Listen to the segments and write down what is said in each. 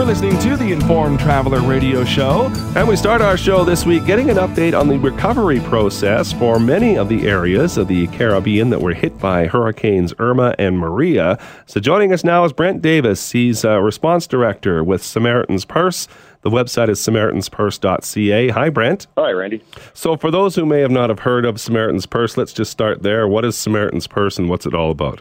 You're listening to the Informed Traveler Radio Show, and we start our show this week getting an update on the recovery process for many of the areas of the Caribbean that were hit by Hurricanes Irma and Maria. So, joining us now is Brent Davis. He's a response director with Samaritan's Purse. The website is samaritanspurse.ca. Hi, Brent. Hi, Randy. So, for those who may have not have heard of Samaritan's Purse, let's just start there. What is Samaritan's Purse, and what's it all about?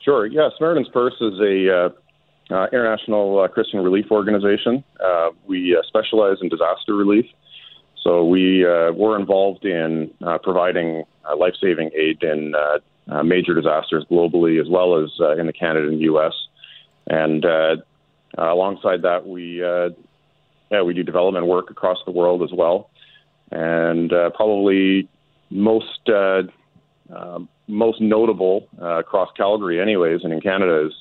Sure. Yeah, Samaritan's Purse is a uh, uh, international uh, Christian relief organization. Uh, we uh, specialize in disaster relief. So we uh, we're involved in uh, providing life saving aid in major disasters globally, as well as in the Canada and U.S. And alongside that, we yeah we do development work across the world as well. And probably most most notable across Calgary, anyways, and in Canada, is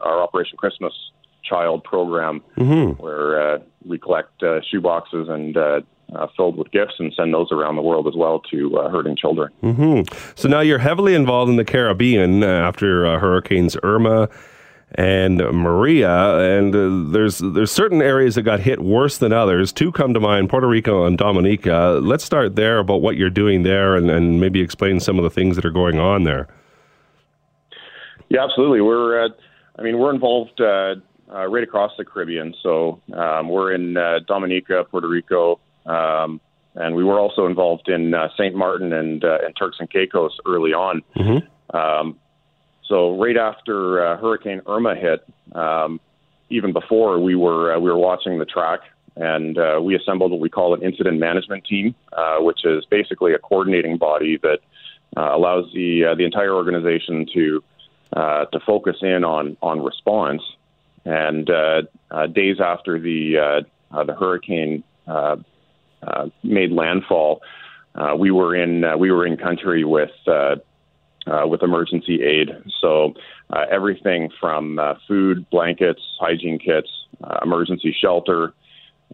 our Operation Christmas Child program, mm-hmm. where uh, we collect uh, shoe boxes and uh, uh, filled with gifts and send those around the world as well to uh, hurting children. Mm-hmm. So now you're heavily involved in the Caribbean uh, after uh, Hurricanes Irma and Maria, and uh, there's there's certain areas that got hit worse than others. Two come to mind: Puerto Rico and Dominica. Let's start there about what you're doing there, and, and maybe explain some of the things that are going on there. Yeah, absolutely. We're, uh, I mean, we're involved uh, uh right across the Caribbean. So um, we're in uh, Dominica, Puerto Rico, um, and we were also involved in uh, Saint Martin and, and Turks and Caicos early on. Mm-hmm. Um, so right after uh, Hurricane Irma hit, um, even before we were uh, we were watching the track, and uh, we assembled what we call an incident management team, uh, which is basically a coordinating body that uh, allows the uh, the entire organization to uh, to focus in on on response. And uh, uh, days after the uh, the hurricane uh, uh, made landfall, uh, we were in we were in country with. With emergency aid. So everything from uh, food, blankets, hygiene kits, emergency shelter,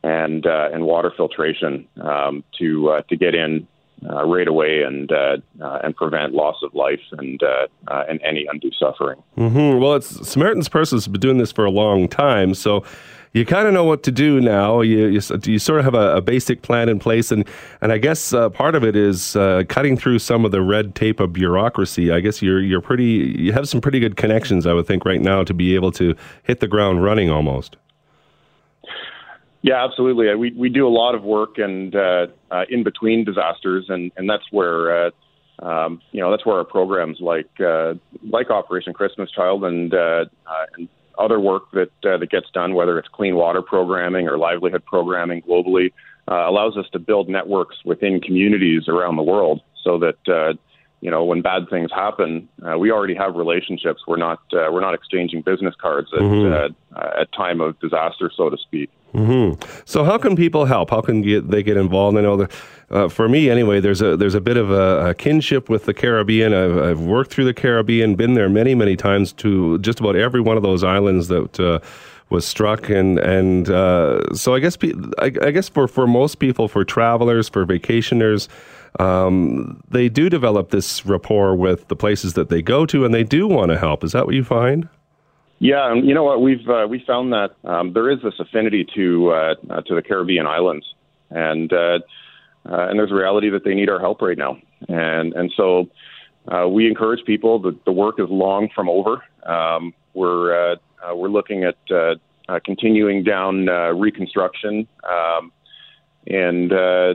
and uh, and water filtration um, to uh, to get in uh, right away and uh, uh, and prevent loss of life and uh, uh, and any undue suffering. Mm-hmm. Well, it's Samaritan's Purse has been doing this for a long time, so you kind of know what to do now. You, you, you sort of have a, a, basic plan in place, and and I guess uh, part of it is uh, cutting through some of the red tape of bureaucracy. I guess you're you're pretty you have some pretty good connections, I would think, right now to be able to hit the ground running almost. Yeah, absolutely. We we do a lot of work and uh, uh in between disasters, and and that's where. Uh, um, you know that's where our programs like uh, like Operation Christmas Child and uh, uh, and other work that uh, that gets done, whether it's clean water programming or livelihood programming globally, uh, allows us to build networks within communities around the world, so that uh, you know when bad things happen, uh, we already have relationships. We're not uh, we're not exchanging business cards at mm-hmm. uh, at time of disaster, so to speak. Mm-hmm. So how can people help? How can get, they get involved? I know that uh, for me anyway, there's a there's a bit of a, a kinship with the Caribbean. I've, I've, worked through the Caribbean, been there many many times to just about every one of those islands that. Was struck and and uh, so I guess I, I, guess for, for most people for travelers for vacationers um, they do develop this rapport with the places that they go to and they do want to help is that what you find yeah, and you know what? We've uh, we found that um, there is this affinity to uh, uh, to the Caribbean islands, and uh, uh, and there's a reality that they need our help right now, and and so uh, we encourage people. that the work is long from over. Um, we're uh, uh, we're looking at uh, uh, continuing down uh, reconstruction, um, and uh,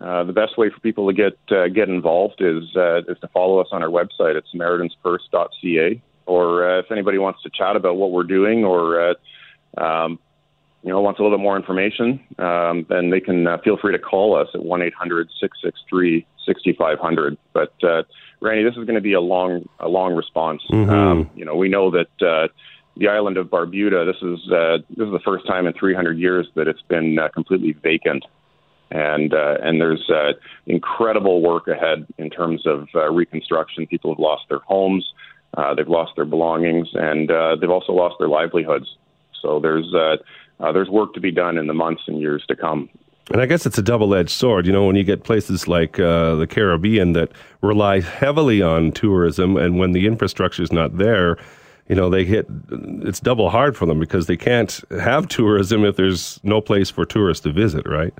uh, the best way for people to get uh, get involved is uh, is to follow us on our website at SamaritansPurse.ca or uh, if anybody wants to chat about what we're doing or uh, um, you know wants a little bit more information, um, then they can uh, feel free to call us at one eight hundred six six three sixty five hundred. But uh, Randy, this is going to be a long a long response. Mm-hmm. Um, you know, we know that. Uh, the island of Barbuda. This is uh, this is the first time in 300 years that it's been uh, completely vacant, and uh, and there's uh, incredible work ahead in terms of uh, reconstruction. People have lost their homes, uh, they've lost their belongings, and uh, they've also lost their livelihoods. So there's uh, uh, there's work to be done in the months and years to come. And I guess it's a double edged sword. You know, when you get places like uh, the Caribbean that rely heavily on tourism, and when the infrastructure is not there, you know, they hit, it's double hard for them because they can't have tourism if there's no place for tourists to visit, right?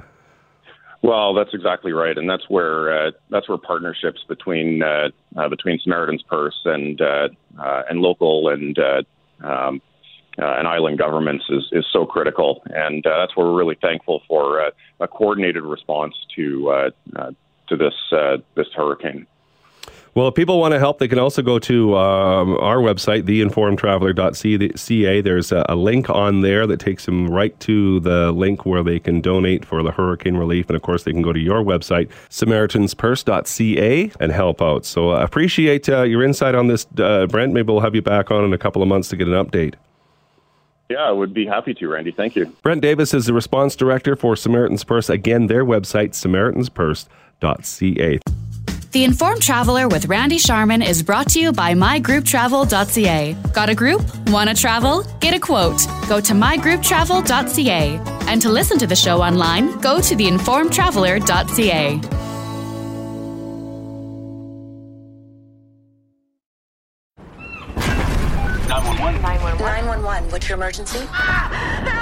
Well, that's exactly right, and that's where uh, that's where partnerships between uh, uh, between Samaritan's Purse and uh, uh, and local and uh, um, and island governments is is so critical, and that's where we're really thankful for a coordinated response to to this this hurricane. Well, if people want to help, they can also go to um, our website, theinformedtraveler.ca. There's a, a, link on there that takes them right to the link where they can donate for the hurricane relief. And of course, they can go to your website, samaritanspurse.ca, and help out. So I uh, appreciate uh, your insight on this, uh, Brent. Maybe we'll have you back on in a couple of months to get an update. Yeah, I would be happy to, Randy. Thank you. Brent Davis is the response director for Samaritan's Purse. Again, their website, samaritanspurse.ca. The Informed Traveler with Randy Sharman is brought to you by mygrouptravel.ca. Got a group? Want to travel? Get a quote. Go to mygrouptravel.ca. And to listen to the show online, go to theinformedtraveler.ca. 911. What's your emergency? Ah, I'm